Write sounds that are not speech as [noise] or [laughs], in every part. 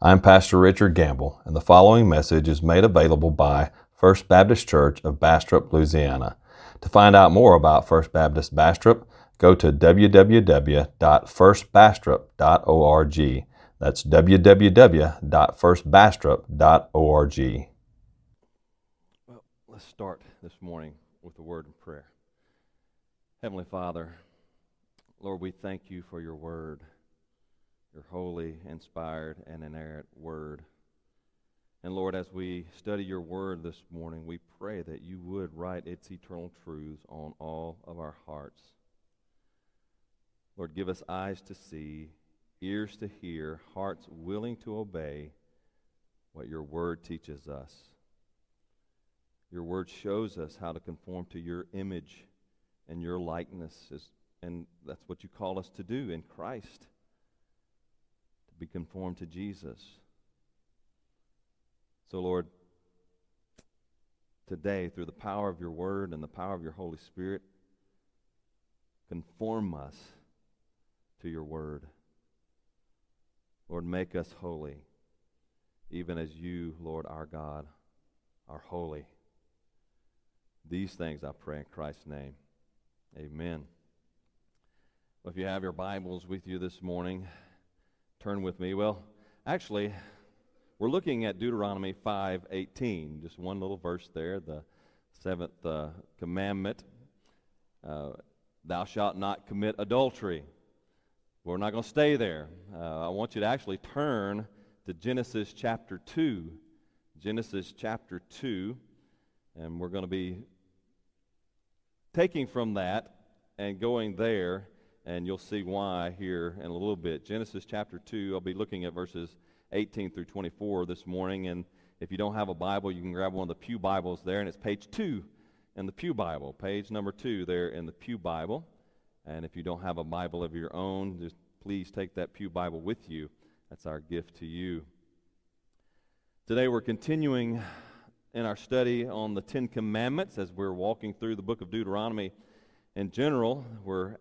I'm Pastor Richard Gamble, and the following message is made available by First Baptist Church of Bastrop, Louisiana. To find out more about First Baptist Bastrop, go to www.firstbastrop.org. That's www.firstbastrop.org. Well, let's start this morning with a word of prayer. Heavenly Father, Lord, we thank you for your word, your holy, inspired, and inerrant word. And Lord, as we study your word this morning, we pray that you would write its eternal truths on all of our hearts. Lord, give us eyes to see, ears to hear, hearts willing to obey what your word teaches us. Your word shows us how to conform to your image and your likeness, is, and that's what you call us to do in Christ, be conformed to Jesus. So, Lord, today, through the power of your word and the power of your Holy Spirit, conform us to your word. Lord, make us holy, even as you, Lord our God, are holy. These things I pray in Christ's name. Amen. Well, if you have your Bibles with you this morning, turn with me. Well, actually, we're looking at Deuteronomy 5:18, just one little verse there, the seventh uh, commandment. Uh, Thou shalt not commit adultery. We're not going to stay there. Uh, I want you to actually turn to Genesis chapter 2. Genesis chapter 2. And we're going to be taking from that and going there, and you'll see why here in a little bit. Genesis chapter 2, I'll be looking at verses 18 through 24 this morning. And if you don't have a Bible, you can grab one of the Pew Bibles there, and it's page 2 in the Pew Bible, page number 2 there in the Pew Bible. And if you don't have a Bible of your own, just please take that Pew Bible with you. That's our gift to you. Today we're continuing in our study on the Ten Commandments as we're walking through the book of Deuteronomy in general. We're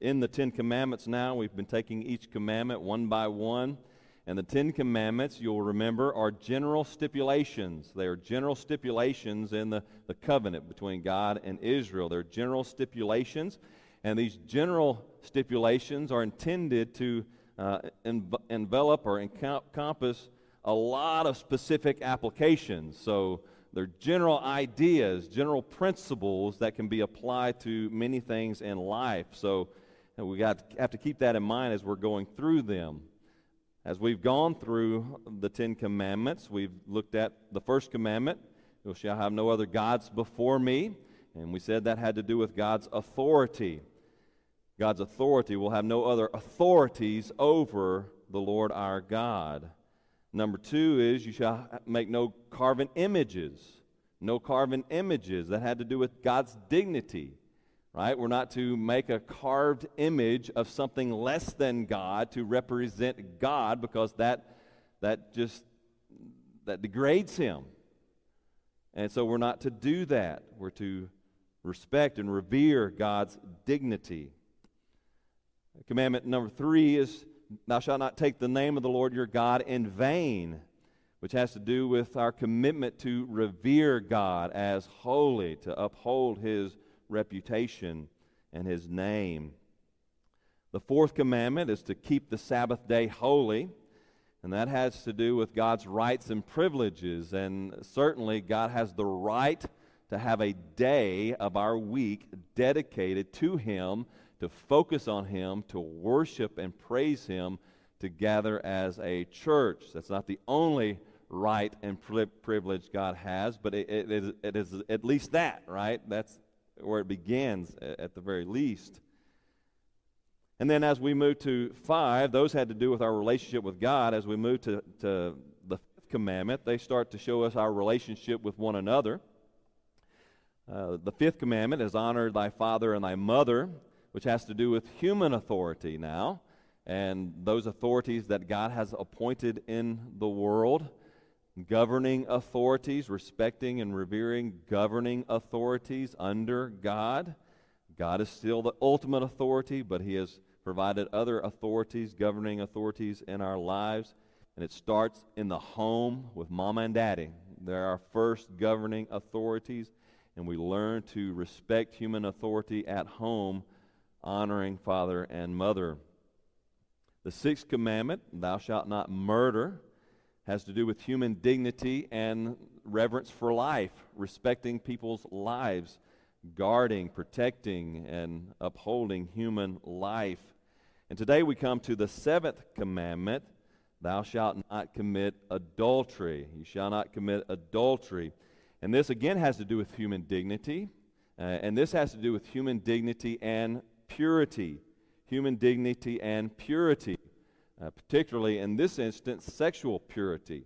in the Ten Commandments now. We've been taking each commandment one by one. And the Ten Commandments, you'll remember, are general stipulations. They are general stipulations in the, the covenant between God and Israel. They're general stipulations. And these general stipulations are intended to uh, envelop or encompass a lot of specific applications. So they're general ideas, general principles that can be applied to many things in life. So we got have to keep that in mind as we're going through them. As we've gone through the Ten Commandments, we've looked at the first commandment, you shall have no other gods before me. And we said that had to do with God's authority. God's authority will have no other authorities over the Lord our God. Number two is you shall make no carven images. No carven images. That had to do with God's dignity, right? We're not to make a carved image of something less than God to represent God because that, that just that degrades him. And so we're not to do that. We're to respect and revere God's dignity. Commandment number three is, Thou shalt not take the name of the Lord your God in vain, which has to do with our commitment to revere God as holy, to uphold his reputation and his name. The fourth commandment is to keep the Sabbath day holy. And that has to do with God's rights and privileges. And certainly, God has the right to have a day of our week dedicated to Him, to focus on Him, to worship and praise Him, to gather as a church. That's not the only right and privilege God has, but it, it, is, it is at least that, right? That's where it begins at the very least. And then as we move to five, those had to do with our relationship with God. As we move to, to the fifth commandment, they start to show us our relationship with one another. Uh, the fifth commandment is honor thy father and thy mother, which has to do with human authority now, and those authorities that God has appointed in the world, governing authorities, respecting and revering governing authorities under God. God is still the ultimate authority, but He has provided other authorities, governing authorities in our lives. And it starts in the home with mama and daddy. They're our first governing authorities, and we learn to respect human authority at home, honoring father and mother. The sixth commandment, thou shalt not murder, has to do with human dignity and reverence for life, respecting people's lives, guarding, protecting, and upholding human life. And today we come to the seventh commandment Thou shalt not commit adultery. You shall not commit adultery. And this again has to do with human dignity. Uh, and this has to do with human dignity and purity. Human dignity and purity. Uh, particularly in this instance, sexual purity.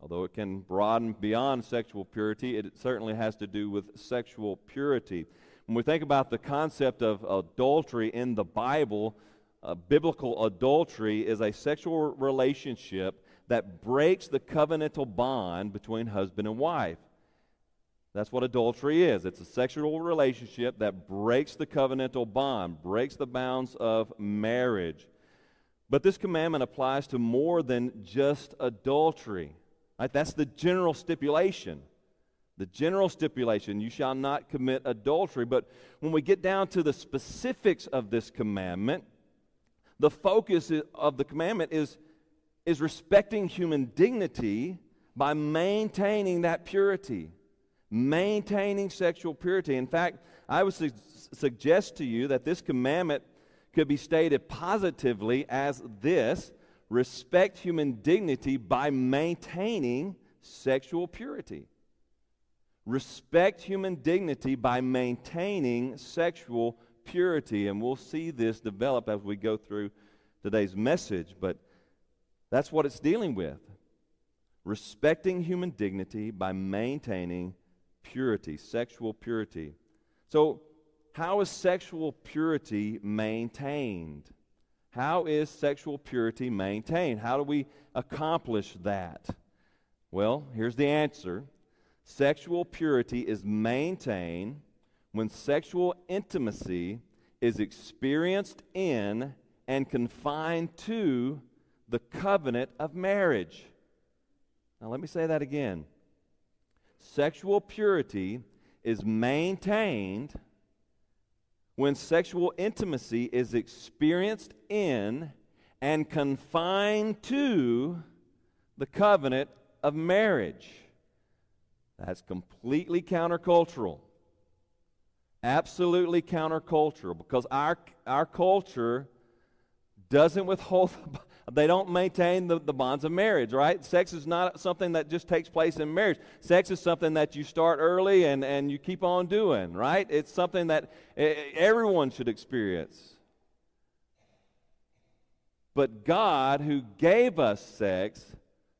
Although it can broaden beyond sexual purity, it certainly has to do with sexual purity. When we think about the concept of adultery in the Bible, uh, biblical adultery is a sexual relationship that breaks the covenantal bond between husband and wife. That's what adultery is. It's a sexual relationship that breaks the covenantal bond, breaks the bounds of marriage. But this commandment applies to more than just adultery. Right? That's the general stipulation. The general stipulation, you shall not commit adultery. But when we get down to the specifics of this commandment, the focus of the commandment is, is respecting human dignity by maintaining that purity, maintaining sexual purity. In fact, I would su- suggest to you that this commandment could be stated positively as this respect human dignity by maintaining sexual purity. Respect human dignity by maintaining sexual purity. And we'll see this develop as we go through today's message, but that's what it's dealing with. Respecting human dignity by maintaining purity, sexual purity. So, how is sexual purity maintained? How is sexual purity maintained? How do we accomplish that? Well, here's the answer sexual purity is maintained when sexual intimacy is experienced in and confined to the covenant of marriage. Now, let me say that again. Sexual purity is maintained when sexual intimacy is experienced in and confined to the covenant of marriage. That's completely countercultural absolutely countercultural because our, our culture doesn't withhold, [laughs] they don't maintain the, the bonds of marriage, right? Sex is not something that just takes place in marriage. Sex is something that you start early and, and you keep on doing, right? It's something that everyone should experience. But God, who gave us sex,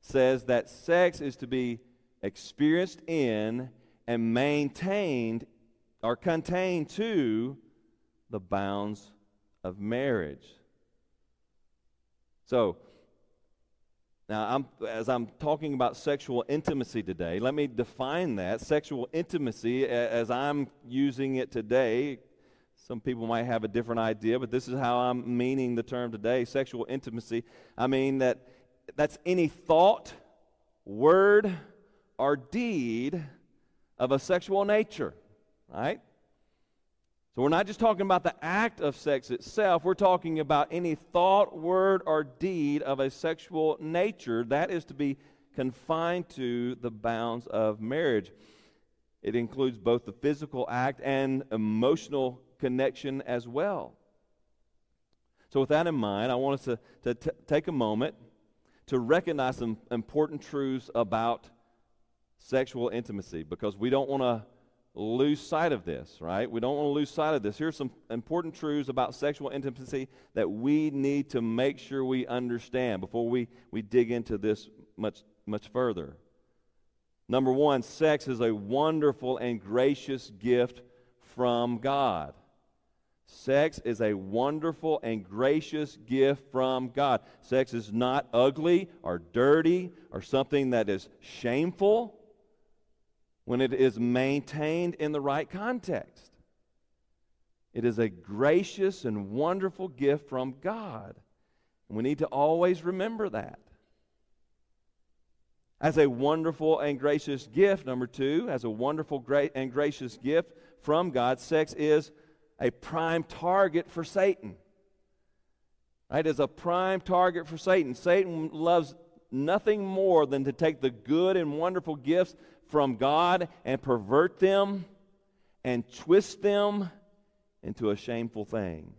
says that sex is to be experienced in and maintained or contained to the bounds of marriage. So, now, I'm, as I'm talking about sexual intimacy today, let me define that. Sexual intimacy, as I'm using it today, some people might have a different idea, but this is how I'm meaning the term today sexual intimacy. I mean that that's any thought, word, or deed of a sexual nature right? So we're not just talking about the act of sex itself, we're talking about any thought, word, or deed of a sexual nature that is to be confined to the bounds of marriage. It includes both the physical act and emotional connection as well. So, with that in mind, I want us to, to t- take a moment to recognize some important truths about sexual intimacy because we don't want to lose sight of this, right? We don't want to lose sight of this. Here's some important truths about sexual intimacy that we need to make sure we understand before we, we dig into this much, much further. Number one, sex is a wonderful and gracious gift from God. Sex is a wonderful and gracious gift from God. Sex is not ugly or dirty or something that is shameful when it is maintained in the right context. It is a gracious and wonderful gift from God. And we need to always remember that. as a wonderful and gracious gift. Number two, as a wonderful great and gracious gift from God, sex is a prime target for Satan. Right? Is a prime target for Satan. Satan loves nothing more than to take the good and wonderful gifts from God and pervert them and twist them into a shameful thing.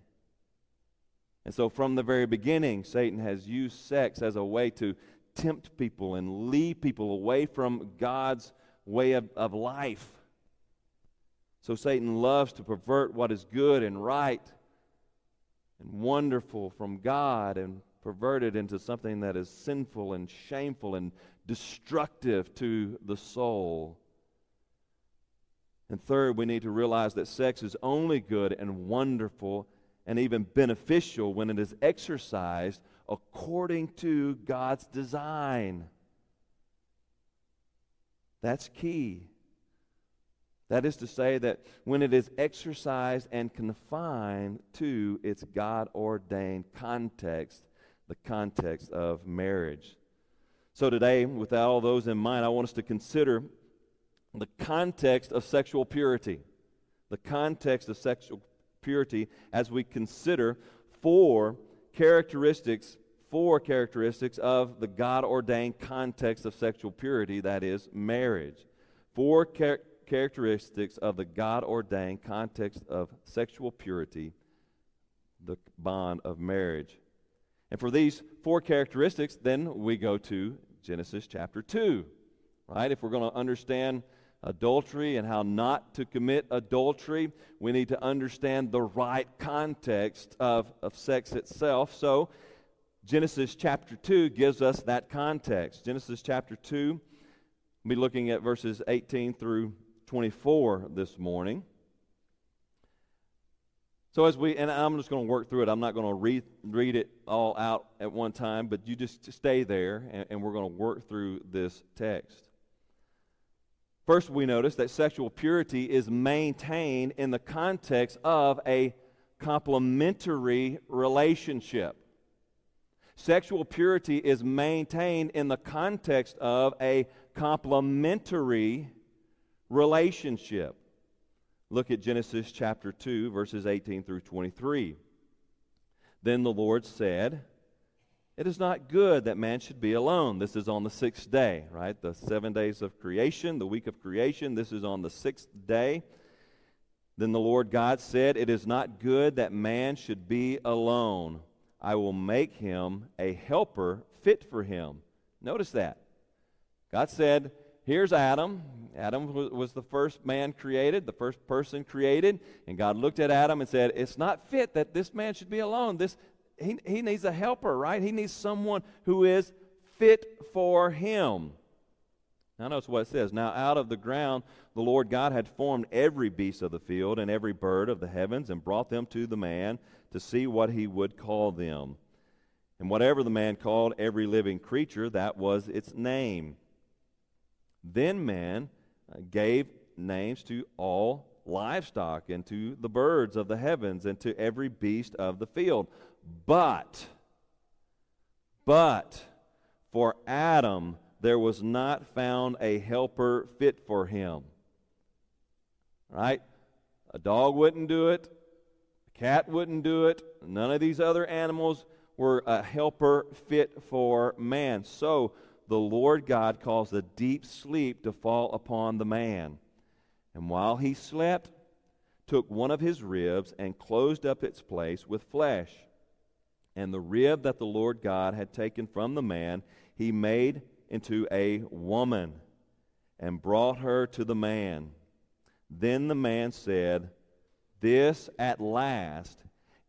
And so, from the very beginning, Satan has used sex as a way to tempt people and lead people away from God's way of, of life. So, Satan loves to pervert what is good and right and wonderful from God and pervert it into something that is sinful and shameful and destructive to the soul. And third, we need to realize that sex is only good and wonderful and even beneficial when it is exercised according to God's design. That's key. That is to say, that when it is exercised and confined to its God ordained context, the context of marriage. So, today, with all those in mind, I want us to consider the context of sexual purity. The context of sexual purity as we consider four characteristics four characteristics of the God ordained context of sexual purity, that is, marriage. Four char- characteristics of the God ordained context of sexual purity, the bond of marriage. And for these four characteristics, then we go to Genesis chapter 2. Right? If we're going to understand adultery and how not to commit adultery, we need to understand the right context of, of sex itself. So, Genesis chapter 2 gives us that context. Genesis chapter 2, we'll be looking at verses 18 through 24 this morning. So, as we, and I'm just going to work through it. I'm not going to read, read it all out at one time, but you just stay there and, and we're going to work through this text. First, we notice that sexual purity is maintained in the context of a complementary relationship. Sexual purity is maintained in the context of a complementary relationship. Look at Genesis chapter 2, verses 18 through 23. Then the Lord said, It is not good that man should be alone. This is on the sixth day, right? The seven days of creation, the week of creation. This is on the sixth day. Then the Lord God said, It is not good that man should be alone. I will make him a helper fit for him. Notice that. God said, Here's Adam. Adam was the first man created, the first person created. And God looked at Adam and said, It's not fit that this man should be alone. This, he, he needs a helper, right? He needs someone who is fit for him. Now, notice what it says. Now, out of the ground, the Lord God had formed every beast of the field and every bird of the heavens and brought them to the man to see what he would call them. And whatever the man called every living creature, that was its name. Then man uh, gave names to all livestock and to the birds of the heavens and to every beast of the field. But, but for Adam there was not found a helper fit for him. Right? A dog wouldn't do it, a cat wouldn't do it, none of these other animals were a helper fit for man. So, the Lord God caused a deep sleep to fall upon the man. And while he slept, took one of his ribs and closed up its place with flesh. And the rib that the Lord God had taken from the man, he made into a woman and brought her to the man. Then the man said, This at last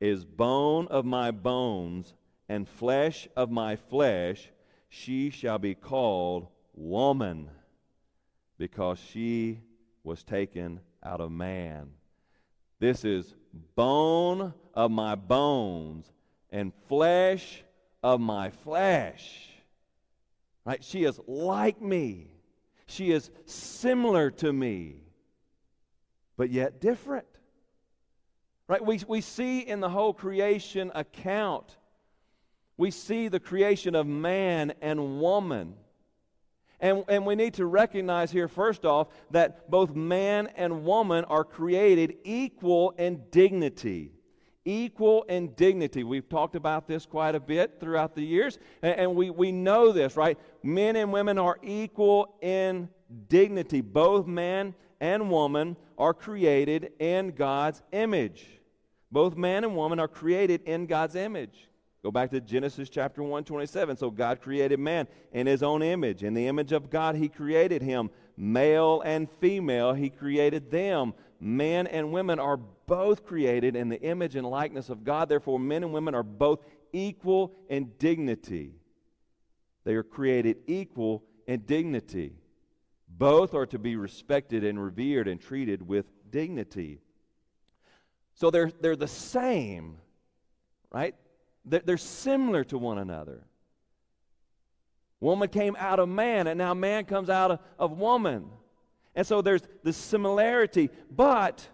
is bone of my bones and flesh of my flesh she shall be called woman because she was taken out of man. This is bone of my bones and flesh of my flesh. Right? She is like me. She is similar to me, but yet different. Right? We, we see in the whole creation account we see the creation of man and woman. And, and we need to recognize here, first off, that both man and woman are created equal in dignity. Equal in dignity. We've talked about this quite a bit throughout the years, and, and we, we know this, right? Men and women are equal in dignity. Both man and woman are created in God's image. Both man and woman are created in God's image. Go back to Genesis chapter 1, 27. So God created man in his own image. In the image of God, he created him. Male and female, he created them. Men and women are both created in the image and likeness of God. Therefore, men and women are both equal in dignity. They are created equal in dignity. Both are to be respected and revered and treated with dignity. So they're, they're the same, right? They're similar to one another. Woman came out of man, and now man comes out of, of woman. And so there's the similarity, but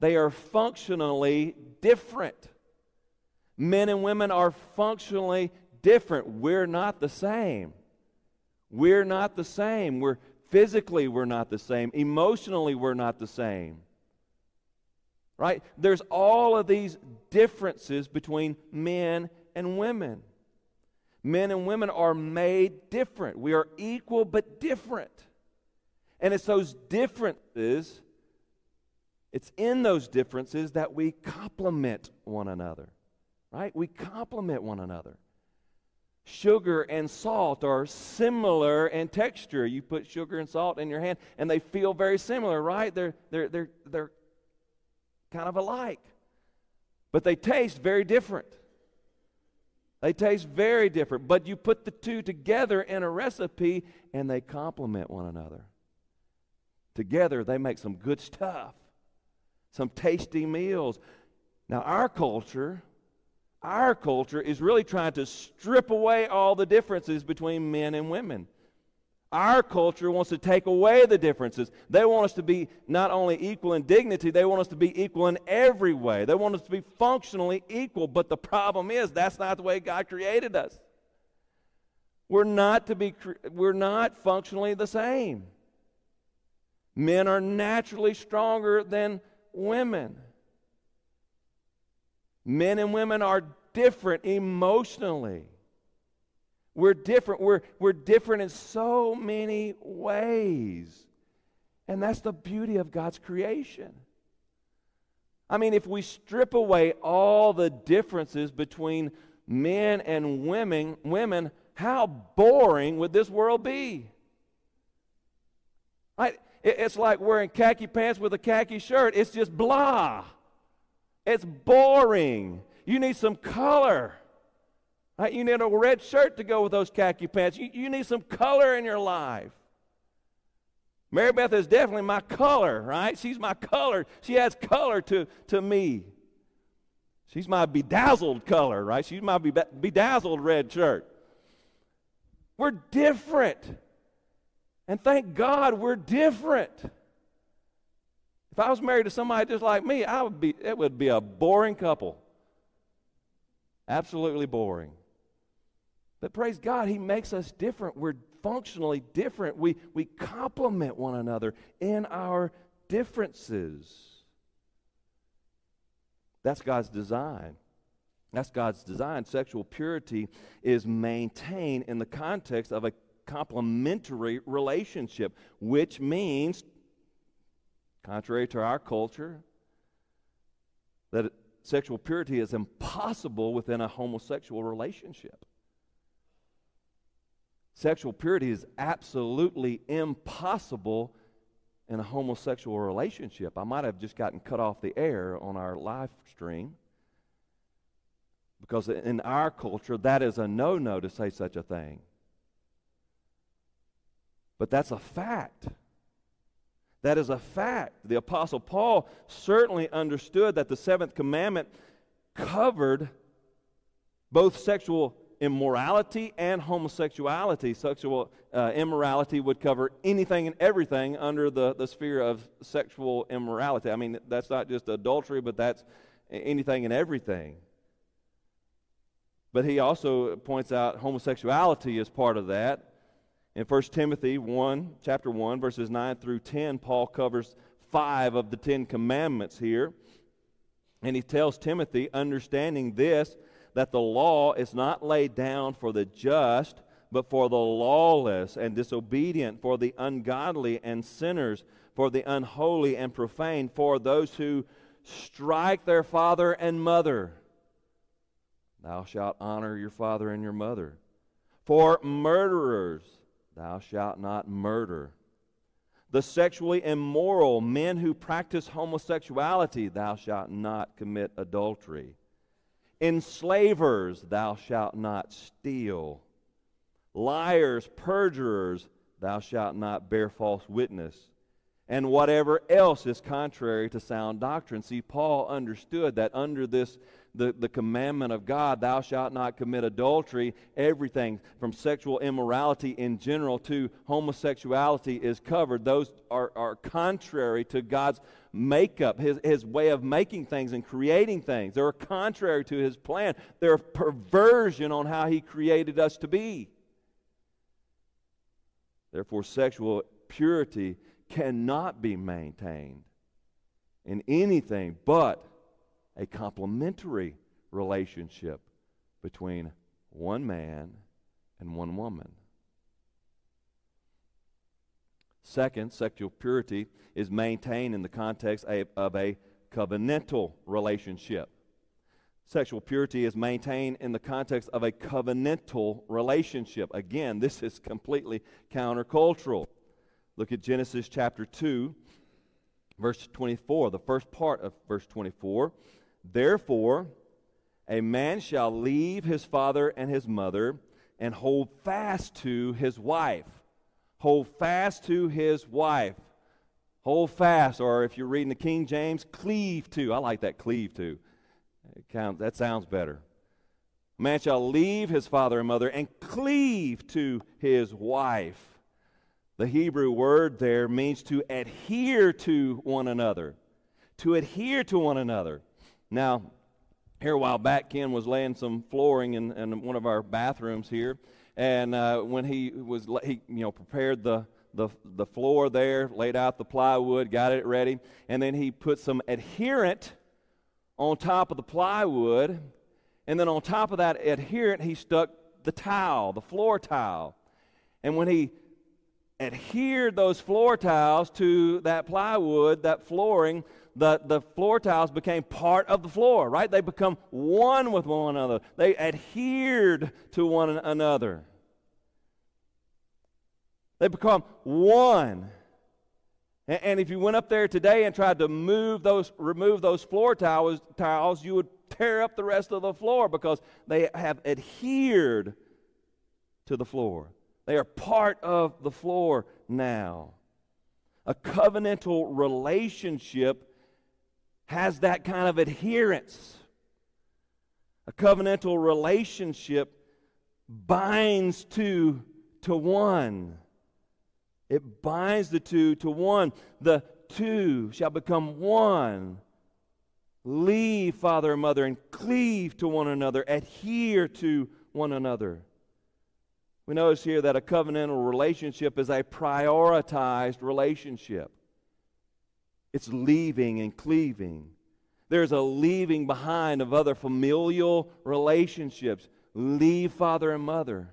they are functionally different. Men and women are functionally different. We're not the same. We're not the same. We're physically we're not the same. Emotionally we're not the same right? There's all of these differences between men and women. Men and women are made different. We are equal but different. And it's those differences, it's in those differences that we complement one another, right? We complement one another. Sugar and salt are similar in texture. You put sugar and salt in your hand, and they feel very similar, right? They're, they're, they're, they're kind of alike, but they taste very different. They taste very different, but you put the two together in a recipe and they complement one another. Together, they make some good stuff, some tasty meals. Now, our culture, our culture is really trying to strip away all the differences between men and women. Our culture wants to take away the differences. They want us to be not only equal in dignity, they want us to be equal in every way. They want us to be functionally equal. But the problem is, that's not the way God created us. We're not to be we're not functionally the same. Men are naturally stronger than women. Men and women are different emotionally. We're different. We're, we're different in so many ways. And that's the beauty of God's creation. I mean, if we strip away all the differences between men and women, women, how boring would this world be? Right? It's like wearing khaki pants with a khaki shirt. It's just blah. It's boring. You need some color. Right? You need a red shirt to go with those khaki pants. You, you need some color in your life. Mary Beth is definitely my color, right? She's my color. She adds color to, to me. She's my bedazzled color, right? She's my bedazzled red shirt. We're different. And thank God we're different. If I was married to somebody just like me, I would be, it would be a boring couple. Absolutely boring. But praise God, He makes us different. We're functionally different. We, we complement one another in our differences. That's God's design. That's God's design. Sexual purity is maintained in the context of a complementary relationship, which means, contrary to our culture, that sexual purity is impossible within a homosexual relationship. Sexual purity is absolutely impossible in a homosexual relationship. I might have just gotten cut off the air on our live stream because in our culture, that is a no no to say such a thing. But that's a fact. That is a fact. The Apostle Paul certainly understood that the seventh commandment covered both sexual immorality and homosexuality. Sexual uh, immorality would cover anything and everything under the, the sphere of sexual immorality. I mean, that's not just adultery, but that's anything and everything. But he also points out homosexuality is part of that. In 1 Timothy 1, chapter 1, verses 9 through 10, Paul covers five of the Ten Commandments here. And he tells Timothy, understanding this, that the law is not laid down for the just, but for the lawless and disobedient, for the ungodly and sinners, for the unholy and profane, for those who strike their father and mother. Thou shalt honor your father and your mother. For murderers, thou shalt not murder. The sexually immoral, men who practice homosexuality, thou shalt not commit adultery. Enslavers, thou shalt not steal. Liars, perjurers, thou shalt not bear false witness and whatever else is contrary to sound doctrine. See, Paul understood that under this, the, the commandment of God, thou shalt not commit adultery, everything from sexual immorality in general to homosexuality is covered. Those are, are contrary to God's makeup, his, his way of making things and creating things. They're contrary to his plan, they're a perversion on how he created us to be. Therefore, sexual purity cannot be maintained in anything but a complementary relationship between one man and one woman. Second, sexual purity is maintained in the context of a covenantal relationship. Sexual purity is maintained in the context of a covenantal relationship. Again, this is completely countercultural. Look at Genesis chapter 2, verse 24, the first part of verse 24. Therefore, a man shall leave his father and his mother and hold fast to his wife. Hold fast to his wife. Hold fast, or if you're reading the King James, cleave to. I like that cleave to. That sounds better. A man shall leave his father and mother and cleave to his wife the Hebrew word there means to adhere to one another. To adhere to one another. Now, here a while back, Ken was laying some flooring in, in one of our bathrooms here. And uh, when he was, he, you know, prepared the, the, the floor there, laid out the plywood, got it ready, and then he put some adherent on top of the plywood. And then on top of that adherent, he stuck the tile, the floor tile. And when he adhered those floor tiles to that plywood, that flooring, the, the floor tiles became part of the floor, right? They become one with one another. They adhered to one another. They become one. And, and if you went up there today and tried to move those, remove those floor tiles, tiles, you would tear up the rest of the floor because they have adhered to the floor. They are part of the floor now. A covenantal relationship has that kind of adherence. A covenantal relationship binds two to one. It binds the two to one. The two shall become one. Leave father and mother and cleave to one another, adhere to one another. We notice here that a covenantal relationship is a prioritized relationship. It's leaving and cleaving. There's a leaving behind of other familial relationships. Leave father and mother.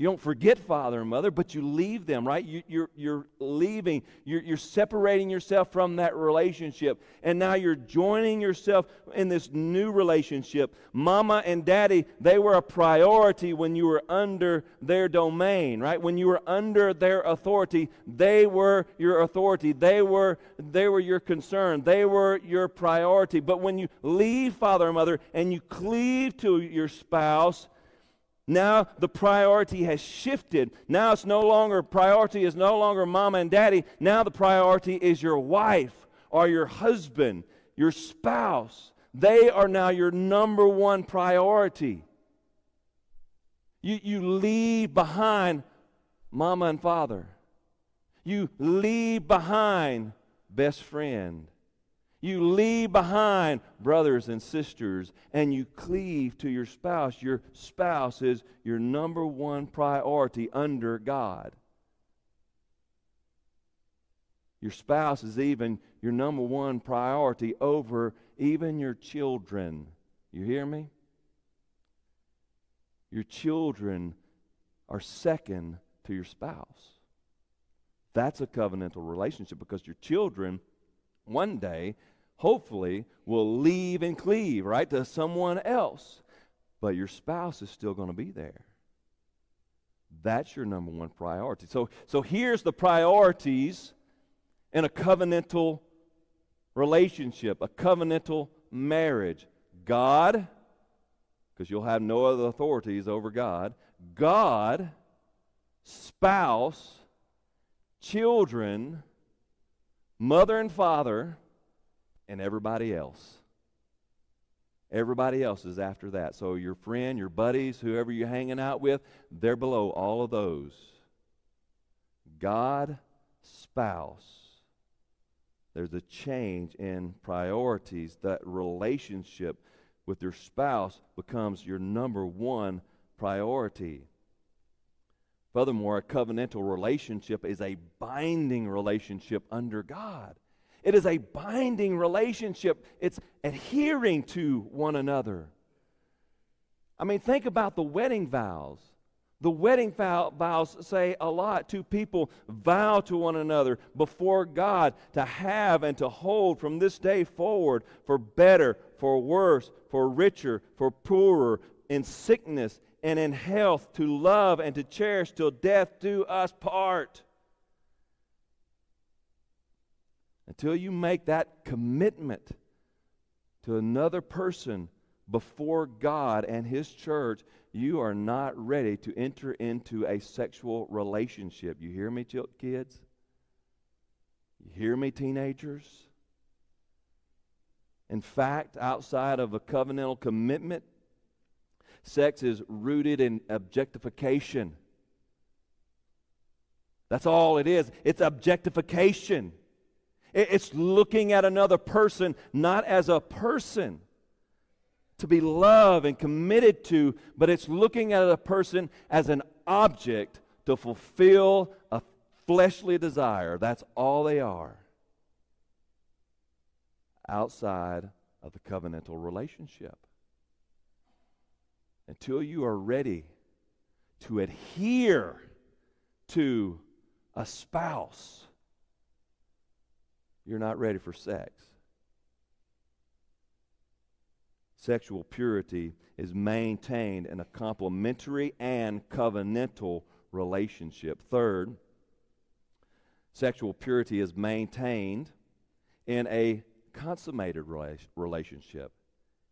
You don't forget father and mother, but you leave them, right? You, are you're, you're leaving. You're, you're separating yourself from that relationship. And now you're joining yourself in this new relationship. Mama and daddy, they were a priority when you were under their domain, right? When you were under their authority, they were your authority. They were, they were your concern. They were your priority. But when you leave father and mother and you cleave to your spouse, now the priority has shifted. Now it's no longer, priority is no longer mama and daddy. Now the priority is your wife or your husband, your spouse. They are now your number one priority. You, you leave behind mama and father. You leave behind best friend. You leave behind brothers and sisters and you cleave to your spouse. Your spouse is your number one priority under God. Your spouse is even your number one priority over even your children. You hear me? Your children are second to your spouse. That's a covenantal relationship because your children one day, hopefully, will leave and cleave, right, to someone else. But your spouse is still going to be there. That's your number one priority. So, so here's the priorities in a covenantal relationship, a covenantal marriage. God, because you'll have no other authorities over God, God, spouse, children, mother and father, and everybody else. Everybody else is after that. So your friend, your buddies, whoever you're hanging out with, they're below all of those. God, spouse. There's a change in priorities. That relationship with your spouse becomes your number one priority. Furthermore, a covenantal relationship is a binding relationship under God. It is a binding relationship, it's adhering to one another. I mean, think about the wedding vows. The wedding vow, vows say a lot. Two people vow to one another before God to have and to hold from this day forward for better, for worse, for richer, for poorer, in sickness and in health, to love and to cherish till death do us part. Until you make that commitment to another person before God and His church, you are not ready to enter into a sexual relationship. You hear me, kids? You hear me, teenagers? In fact, outside of a covenantal commitment, Sex is rooted in objectification. That's all it is. It's objectification. It's looking at another person not as a person to be loved and committed to, but it's looking at a person as an object to fulfill a fleshly desire. That's all they are outside of the covenantal relationship until you are ready to adhere to a spouse, you're not ready for sex. Sexual purity is maintained in a complementary and covenantal relationship. Third, sexual purity is maintained in a consummated relationship.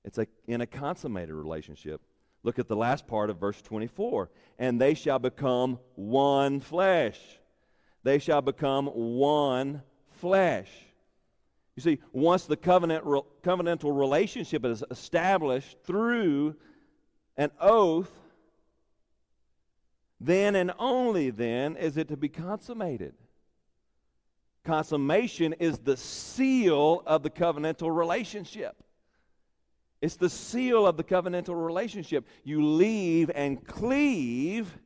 It's a, in a consummated relationship. Look at the last part of verse 24. And they shall become one flesh. They shall become one flesh. You see, once the covenant, covenantal relationship is established through an oath, then and only then is it to be consummated. Consummation is the seal of the covenantal relationship. It's the seal of the covenantal relationship. You leave and cleave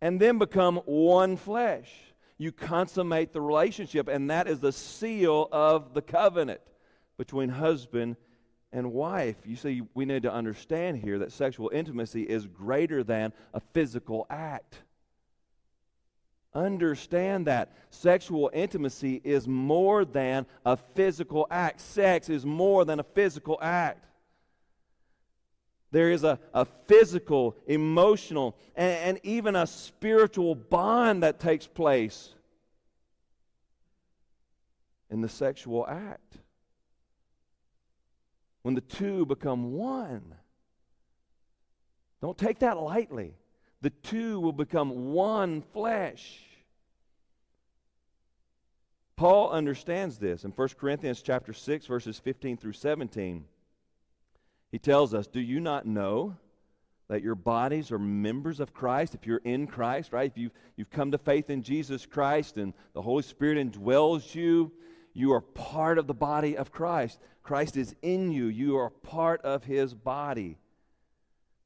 and then become one flesh. You consummate the relationship, and that is the seal of the covenant between husband and wife. You see, we need to understand here that sexual intimacy is greater than a physical act. Understand that sexual intimacy is more than a physical act. Sex is more than a physical act. There is a, a physical, emotional, and, and even a spiritual bond that takes place in the sexual act. When the two become one. Don't take that lightly the two will become one flesh. Paul understands this in 1 Corinthians chapter 6 verses 15 through 17. He tells us, "Do you not know that your bodies are members of Christ if you're in Christ, right? If you you've come to faith in Jesus Christ and the Holy Spirit indwells you, You are part of the body of Christ. Christ is in you. You are part of his body.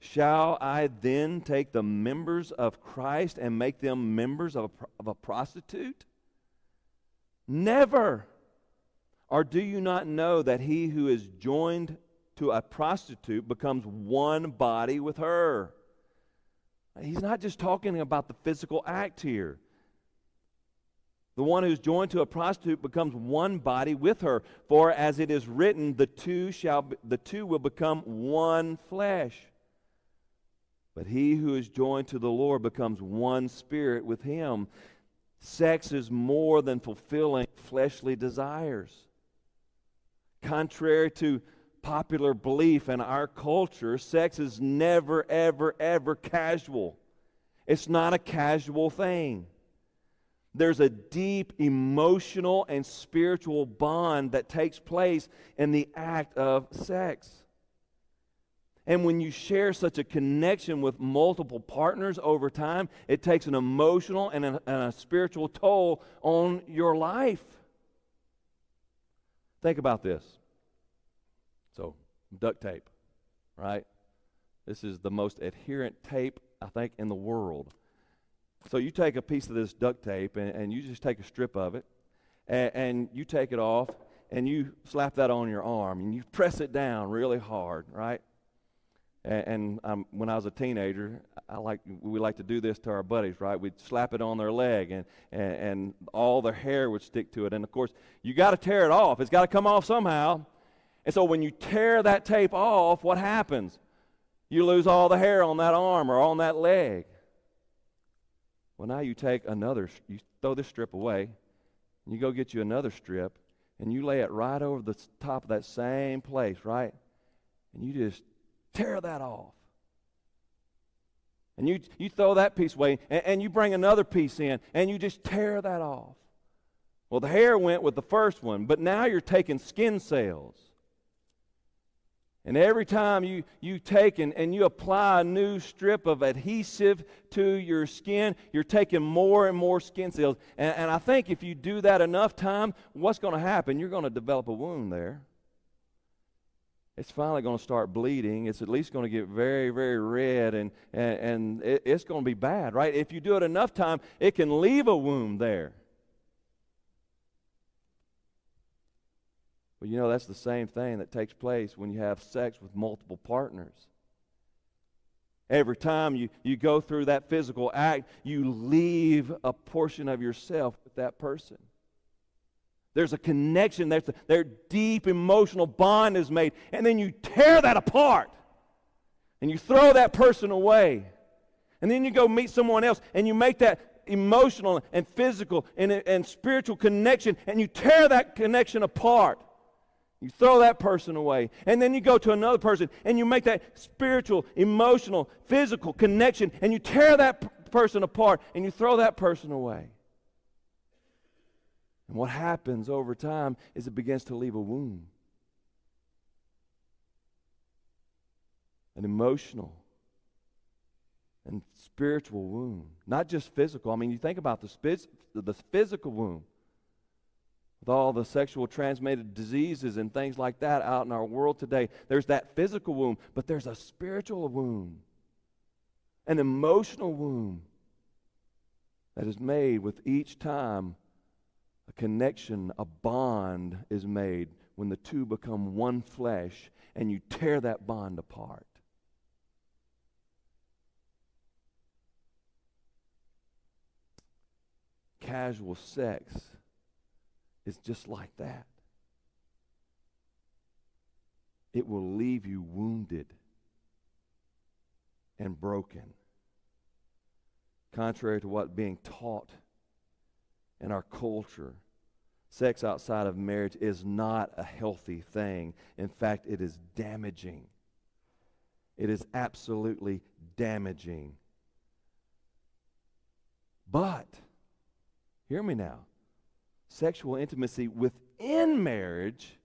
Shall I then take the members of Christ and make them members of a, of a prostitute? Never. Or do you not know that he who is joined to a prostitute becomes one body with her? He's not just talking about the physical act here. The one who's joined to a prostitute becomes one body with her. For as it is written, the two shall be, the two will become one flesh. But he who is joined to the Lord becomes one spirit with him. Sex is more than fulfilling fleshly desires. Contrary to popular belief in our culture, sex is never, ever, ever casual. It's not a casual thing. There's a deep emotional and spiritual bond that takes place in the act of sex. And when you share such a connection with multiple partners over time, it takes an emotional and a, and a, spiritual toll on your life. Think about this. So, duct tape, right? This is the most adherent tape, I think, in the world. So, you take a piece of this duct tape and, and you just take a strip of it and, and you take it off and you slap that on your arm and you press it down really hard, right? And, and um, when I was a teenager, I like we like to do this to our buddies, right? We'd slap it on their leg, and, and, and all their hair would stick to it. And of course, you got to tear it off. It's got to come off somehow. And so when you tear that tape off, what happens? You lose all the hair on that arm or on that leg. Well, now you take another, you throw this strip away, and you go get you another strip, and you lay it right over the top of that same place, right? And you just tear that off. And you, you throw that piece away, and, and you bring another piece in, and you just tear that off. Well, the hair went with the first one, but now you're taking skin cells. And every time you, you take and, and you apply a new strip of adhesive to your skin, you're taking more and more skin cells. And, and I think if you do that enough time, what's going to happen? You're going to develop a wound there it's finally going to start bleeding. It's at least going to get very, very red, and, and, and it, it's going to be bad, right? If you do it enough time, it can leave a wound there. But you know, that's the same thing that takes place when you have sex with multiple partners. Every time you, you go through that physical act, you leave a portion of yourself with that person. There's a connection, there's a, their deep emotional bond is made. And then you tear that apart and you throw that person away. And then you go meet someone else and you make that emotional and physical and, and spiritual connection and you tear that connection apart. You throw that person away. And then you go to another person and you make that spiritual, emotional, physical connection and you tear that person apart and you throw that person away. And what happens over time is it begins to leave a wound an emotional and spiritual wound, not just physical. I mean, you think about the, sp- the physical wound with all the sexual transmitted diseases and things like that out in our world today. There's that physical wound, but there's a spiritual wound, an emotional wound that is made with each time a connection, a bond is made when the two become one flesh and you tear that bond apart. Casual sex is just like that. It will leave you wounded and broken. Contrary to what being taught in our culture, sex outside of marriage is not a healthy thing. In fact, it is damaging. It is absolutely damaging. But, hear me now sexual intimacy within marriage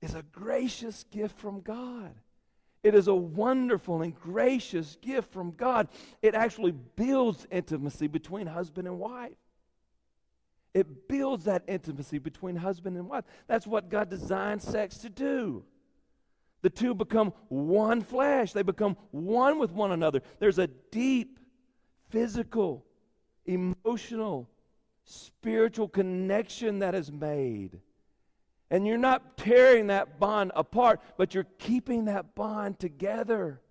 is a gracious gift from God. It is a wonderful and gracious gift from God. It actually builds intimacy between husband and wife. It builds that intimacy between husband and wife. That's what God designed sex to do. The two become one flesh, they become one with one another. There's a deep physical, emotional, spiritual connection that is made. And you're not tearing that bond apart, but you're keeping that bond together.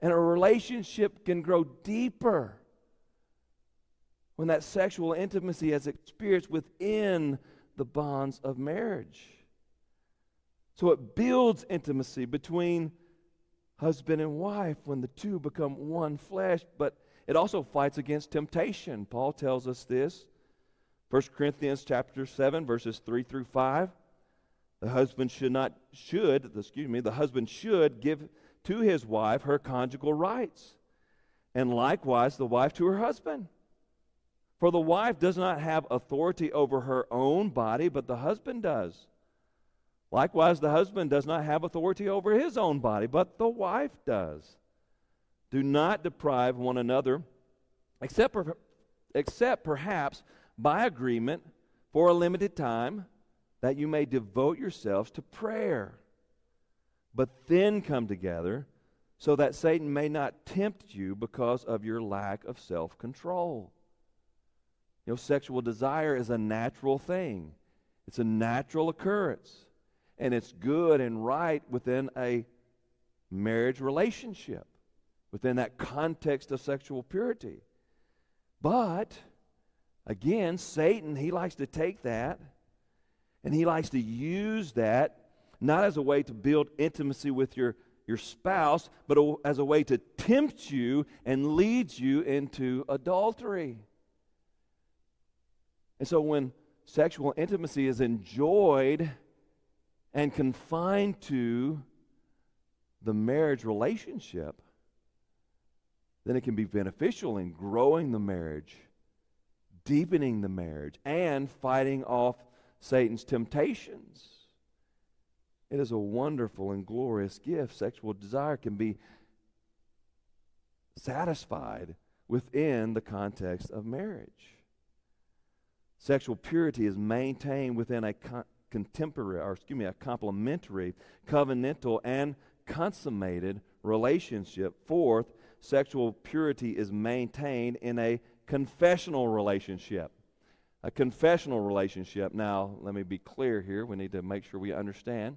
And a relationship can grow deeper when that sexual intimacy is experienced within the bonds of marriage. So it builds intimacy between husband and wife when the two become one flesh, but it also fights against temptation. Paul tells us this. 1 Corinthians chapter 7 verses 3 through 5. The husband should not should, excuse me, the husband should give to his wife her conjugal rights, and likewise the wife to her husband. For the wife does not have authority over her own body, but the husband does. Likewise, the husband does not have authority over his own body, but the wife does. Do not deprive one another, except, per, except perhaps by agreement for a limited time, that you may devote yourselves to prayer. But then come together, so that Satan may not tempt you because of your lack of self control. You know, sexual desire is a natural thing, it's a natural occurrence and it's good and right within a marriage relationship, within that context of sexual purity. But again, Satan, he likes to take that and he likes to use that not as a way to build intimacy with your, your spouse, but a, as a way to tempt you and lead you into adultery. And so when sexual intimacy is enjoyed, and confined to the marriage relationship, then it can be beneficial in growing the marriage, deepening the marriage, and fighting off Satan's temptations. It is a wonderful and glorious gift. Sexual desire can be satisfied within the context of marriage. Sexual purity is maintained within a con- contemporary, or excuse me, a complementary, covenantal, and consummated relationship. Fourth, sexual purity is maintained in a confessional relationship. A confessional relationship. Now, let me be clear here. We need to make sure we understand.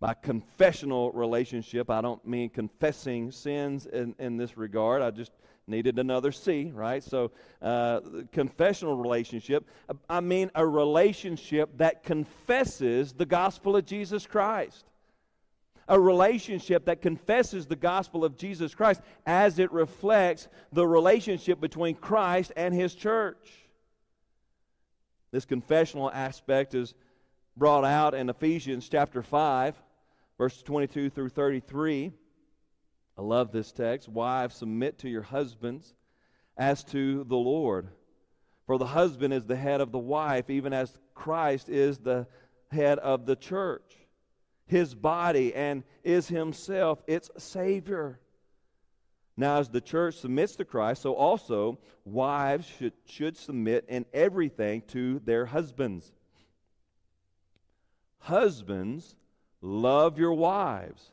By confessional relationship, I don't mean confessing sins in, in this regard. I just needed another C, right? So, uh, confessional relationship. I mean a relationship that confesses the gospel of Jesus Christ. A relationship that confesses the gospel of Jesus Christ as it reflects the relationship between Christ and his church. This confessional aspect is brought out in Ephesians chapter 5, verses 22 through 33. I love this text. Wives, submit to your husbands as to the Lord. For the husband is the head of the wife, even as Christ is the head of the church, his body, and is himself its Savior. Now, as the church submits to Christ, so also wives should, should submit in everything to their husbands. Husbands, love your wives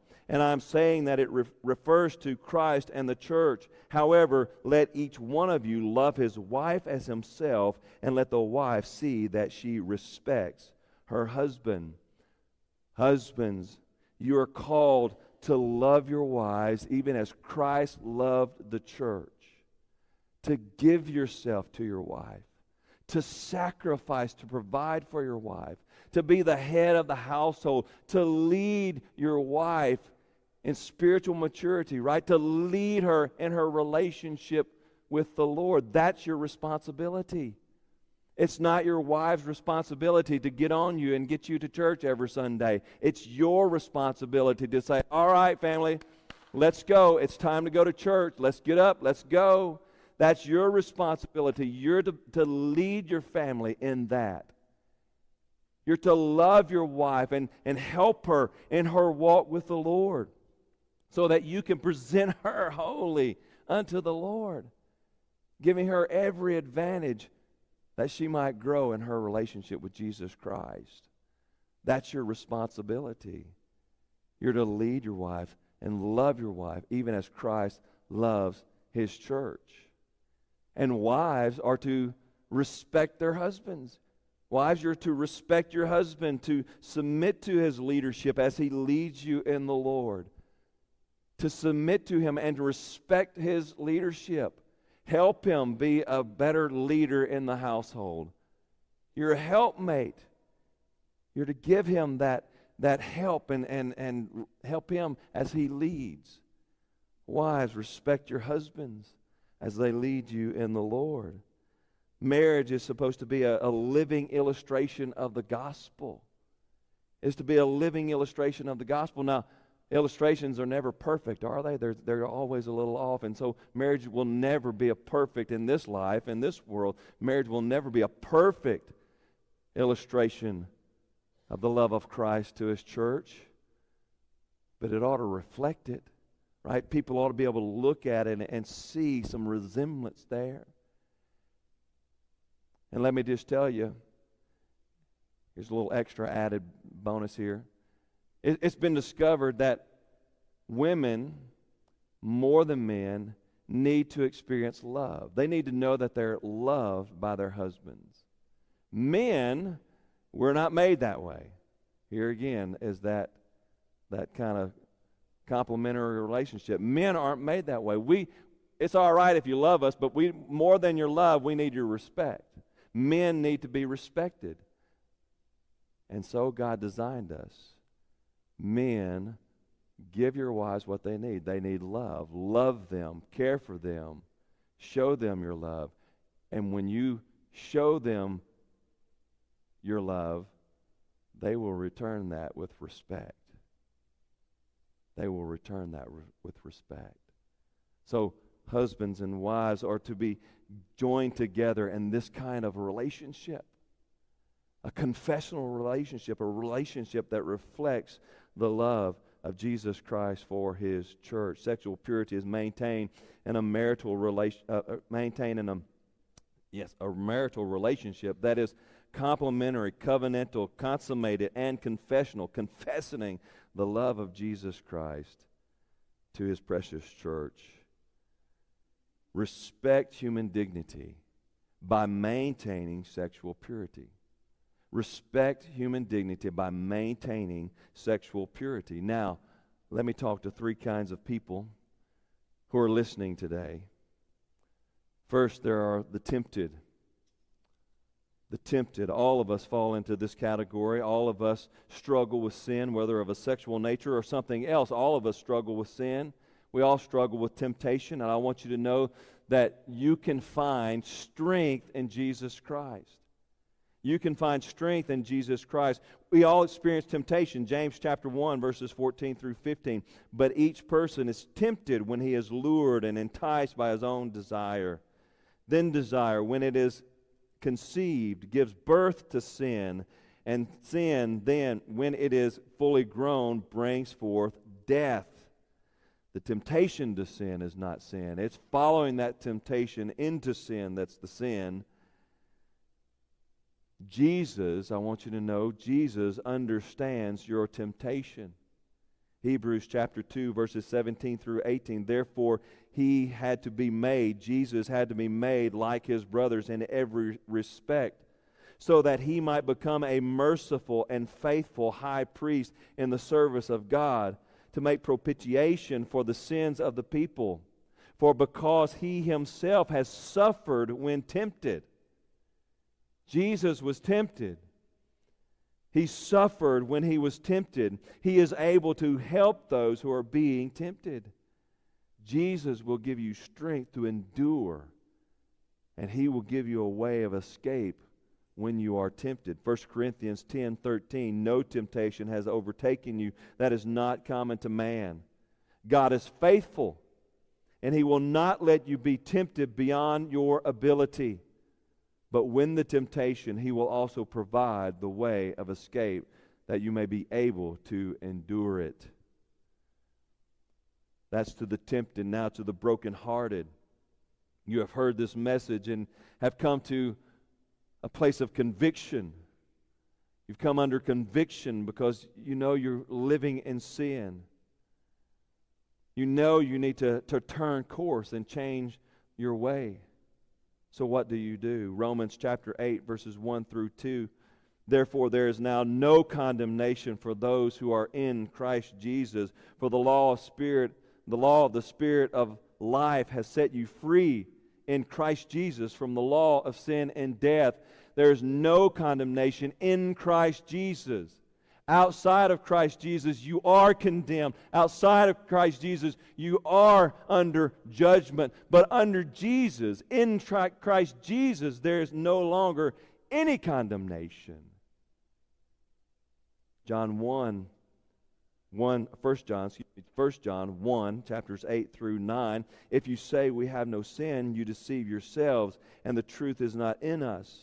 and I'm saying that it re- refers to Christ and the church. However, let each one of you love his wife as himself, and let the wife see that she respects her husband. Husbands, you are called to love your wives even as Christ loved the church, to give yourself to your wife, to sacrifice, to provide for your wife, to be the head of the household, to lead your wife in spiritual maturity, right? To lead her in her relationship with the Lord. That's your responsibility. It's not your wife's responsibility to get on you and get you to church every Sunday. It's your responsibility to say, All right, family, let's go. It's time to go to church. Let's get up. Let's go. That's your responsibility. You're to, to lead your family in that. You're to love your wife and, and help her in her walk with the Lord so that you can present [laughs] her holy unto the Lord, giving her every advantage that she might grow in her relationship with Jesus Christ. That's your responsibility. You're to lead your wife and love your wife, even as Christ loves his church. And wives are to respect their husbands. Wives, you're to respect your husband, to submit to his leadership as he leads you in the Lord, to submit to him and to respect his leadership. Help him be a better leader in the household. You're a helpmate. You're to give him that, that help and, and, and help him as he leads. Wives, respect your husbands as they lead you in the Lord. Marriage is supposed to be a, a living illustration of the gospel. Is to be a living illustration of the gospel. Now, illustrations are never perfect, are they? They're, they're always a little off. And so marriage will never be a perfect in this life, in this world. Marriage will never be a perfect illustration of the love of Christ to his church. But it ought to reflect it, right? People ought to be able to look at it and, and see some resemblance there. And let me just tell you here's a little extra added bonus here. It, it's been discovered that women, more than men, need to experience love. They need to know that they're loved by their husbands. Men, we're not made that way. Here again is that that kind of complementary relationship. Men aren't made that way. We it's all right if you love us, but we more than your love, we need your respect. Men need to be respected. And so God designed us men, give your wives what they need. They need love. Love them, care for them, show them your love. And when you show them your love, they will return that with respect. They will return that re- with respect. So, husbands and wives are to be joined together in this kind of relationship a confessional relationship, a relationship that reflects the love of Jesus Christ for his church. Sexual purity is maintained in a marital relation, uh, uh, maintained in a yes, a marital relationship that is complementary, covenantal, consummated, and confessional, confessing the love of Jesus Christ to his precious church. Respect human dignity by maintaining sexual purity respect human dignity by maintaining sexual purity. Now, let me talk to three kinds of people who are listening today. First, there are the tempted. The tempted. All of us fall into this category. All of us struggle with sin, whether of a sexual nature or something else. All of us struggle with sin. We all struggle with temptation, and I want you to know that you can find strength in Jesus Christ. You can find strength in Jesus Christ. We all experience temptation. James chapter 1 verses 14 through 15. But each person is tempted when he is lured and enticed by his own desire. Then desire, when it is conceived, gives birth to sin, and sin then when it is fully grown brings forth death. The temptation to sin is not sin. It's following that temptation into sin that's the sin. Jesus, I want you to know, Jesus understands your temptation. Hebrews chapter 2, verses 17 through 18. Therefore, he had to be made, Jesus had to be made like his brothers in every respect, so that he might become a merciful and faithful high priest in the service of God to make propitiation for the sins of the people. For because he himself has suffered when tempted, Jesus was tempted. He suffered when he was tempted. He is able to help those who are being tempted. Jesus will give you strength to endure, and he will give you a way of escape when you are tempted. 1 Corinthians 10 13, no temptation has overtaken you that is not common to man. God is faithful, and he will not let you be tempted beyond your ability. But when the temptation, he will also provide the way of escape that you may be able to endure it. That's to the tempted, now to the brokenhearted. You have heard this message and have come to a place of conviction. You've come under conviction because you know you're living in sin. You know you need to, to turn course and change your way. So, what do you do? Romans chapter 8, verses 1 through 2. Therefore, there is now no condemnation for those who are in Christ Jesus. For the law of Spirit, the law of the Spirit of life has set you free in Christ Jesus from the law of sin and death. There is no condemnation in Christ Jesus. Outside of Christ Jesus, you are condemned. Outside of Christ Jesus, you are under judgment. But under Jesus, in Christ Jesus, there is no longer any condemnation. John 1 1 1 John, excuse me, 1 John 1, chapters 8 through 9. If you say we have no sin, you deceive yourselves, and the truth is not in us.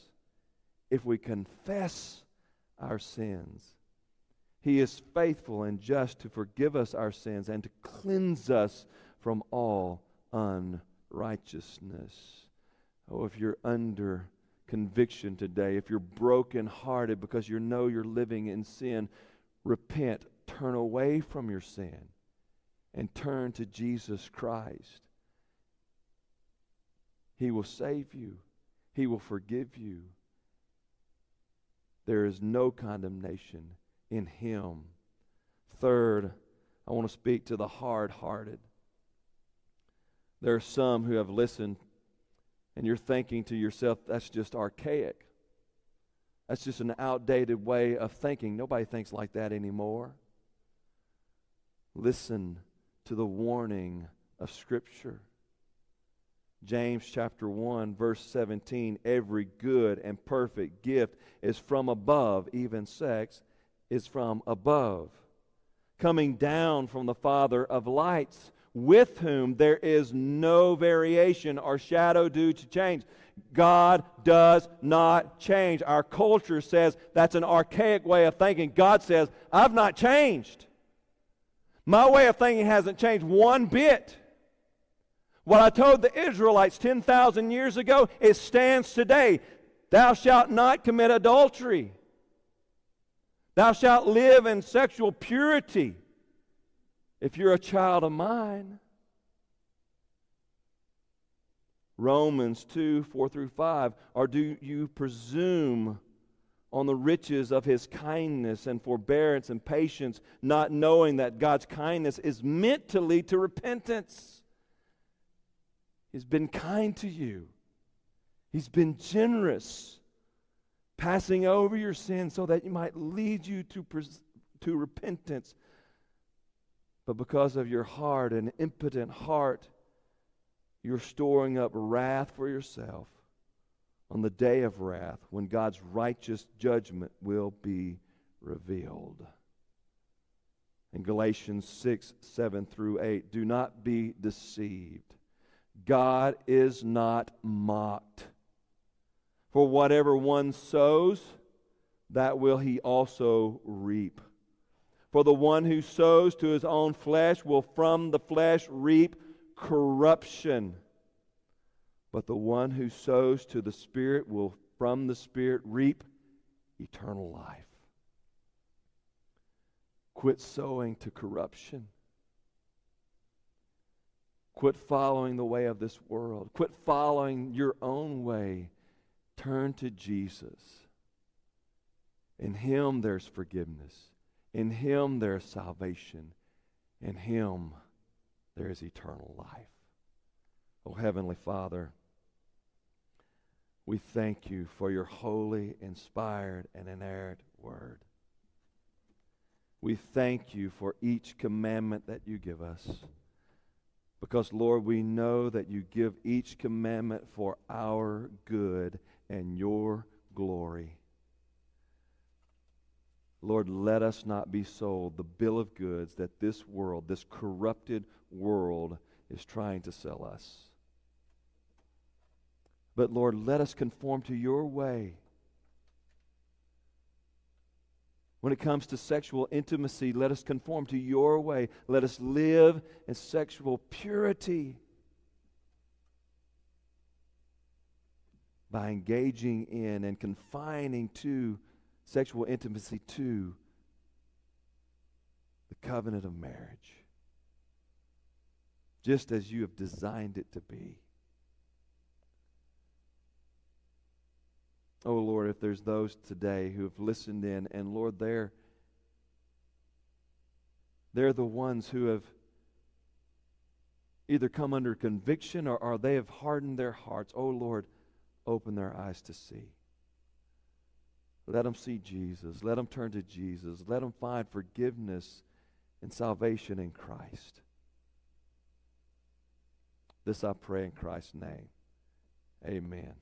If we confess our sins, he is faithful and just to forgive us our sins and to cleanse us from all unrighteousness. Oh, if you're under conviction today, if you're brokenhearted because you know you're living in sin, repent turn away from your sin and turn to Jesus Christ. He will save you, He will forgive you. There is no condemnation in Him. Third, I want to speak to the hard hearted. There are some who have listened, and you're thinking to yourself, that's just archaic. That's just an outdated way of thinking. Nobody thinks like that anymore. Listen to the warning of Scripture. James chapter 1, verse 17 every good and perfect gift is from above, even sex is from above, coming down from the Father of lights, with whom there is no variation or shadow due to change. God does not change. Our culture says that's an archaic way of thinking. God says, I've not changed. My way of thinking hasn't changed one bit. What I told the Israelites 10,000 years ago, it stands today. Thou shalt not commit adultery. Thou shalt live in sexual purity if you're a child of mine. Romans 2 4 through 5. Or do you presume on the riches of his kindness and forbearance and patience, not knowing that God's kindness is meant to lead to repentance. He's been kind to you, He's been generous, passing over your sins so that you might lead you to, to repentance. But because of your hard and impotent heart, you're storing up wrath for yourself on the day of wrath when God's righteous judgment will be revealed. In Galatians 6, 7 through 8, do not be deceived. God is not mocked. For whatever one sows, that will he also reap. For the one who sows to his own flesh will from the flesh reap corruption but the one who sows to the Spirit will from the Spirit reap eternal life. Quit sowing to corruption. Quit following the way of this world. Quit following your own way. Turn to Jesus. In Him there's forgiveness. In Him there's salvation. In Him there is eternal life. Oh, Heavenly Father, we thank you for your holy, inspired, and inerrant word. We thank you for each commandment that you give us. Because, Lord, we know that you give each commandment for our good and your glory. Lord, let us not be sold the bill of goods that this world, this corrupted world, is trying to sell us. But Lord, let us conform to your way. When it comes to sexual intimacy, let us conform to your way. Let us live in sexual purity by engaging in and confining to sexual intimacy to the covenant of marriage, just as you have designed it to be. Oh Lord, if there's those today who have listened in, and Lord, they're they're the ones who have either come under conviction or, or they have hardened their hearts. Oh Lord, open their eyes to see. Let them see Jesus. Let them turn to Jesus. Let them find forgiveness and salvation in Christ. This I pray in Christ's name. Amen.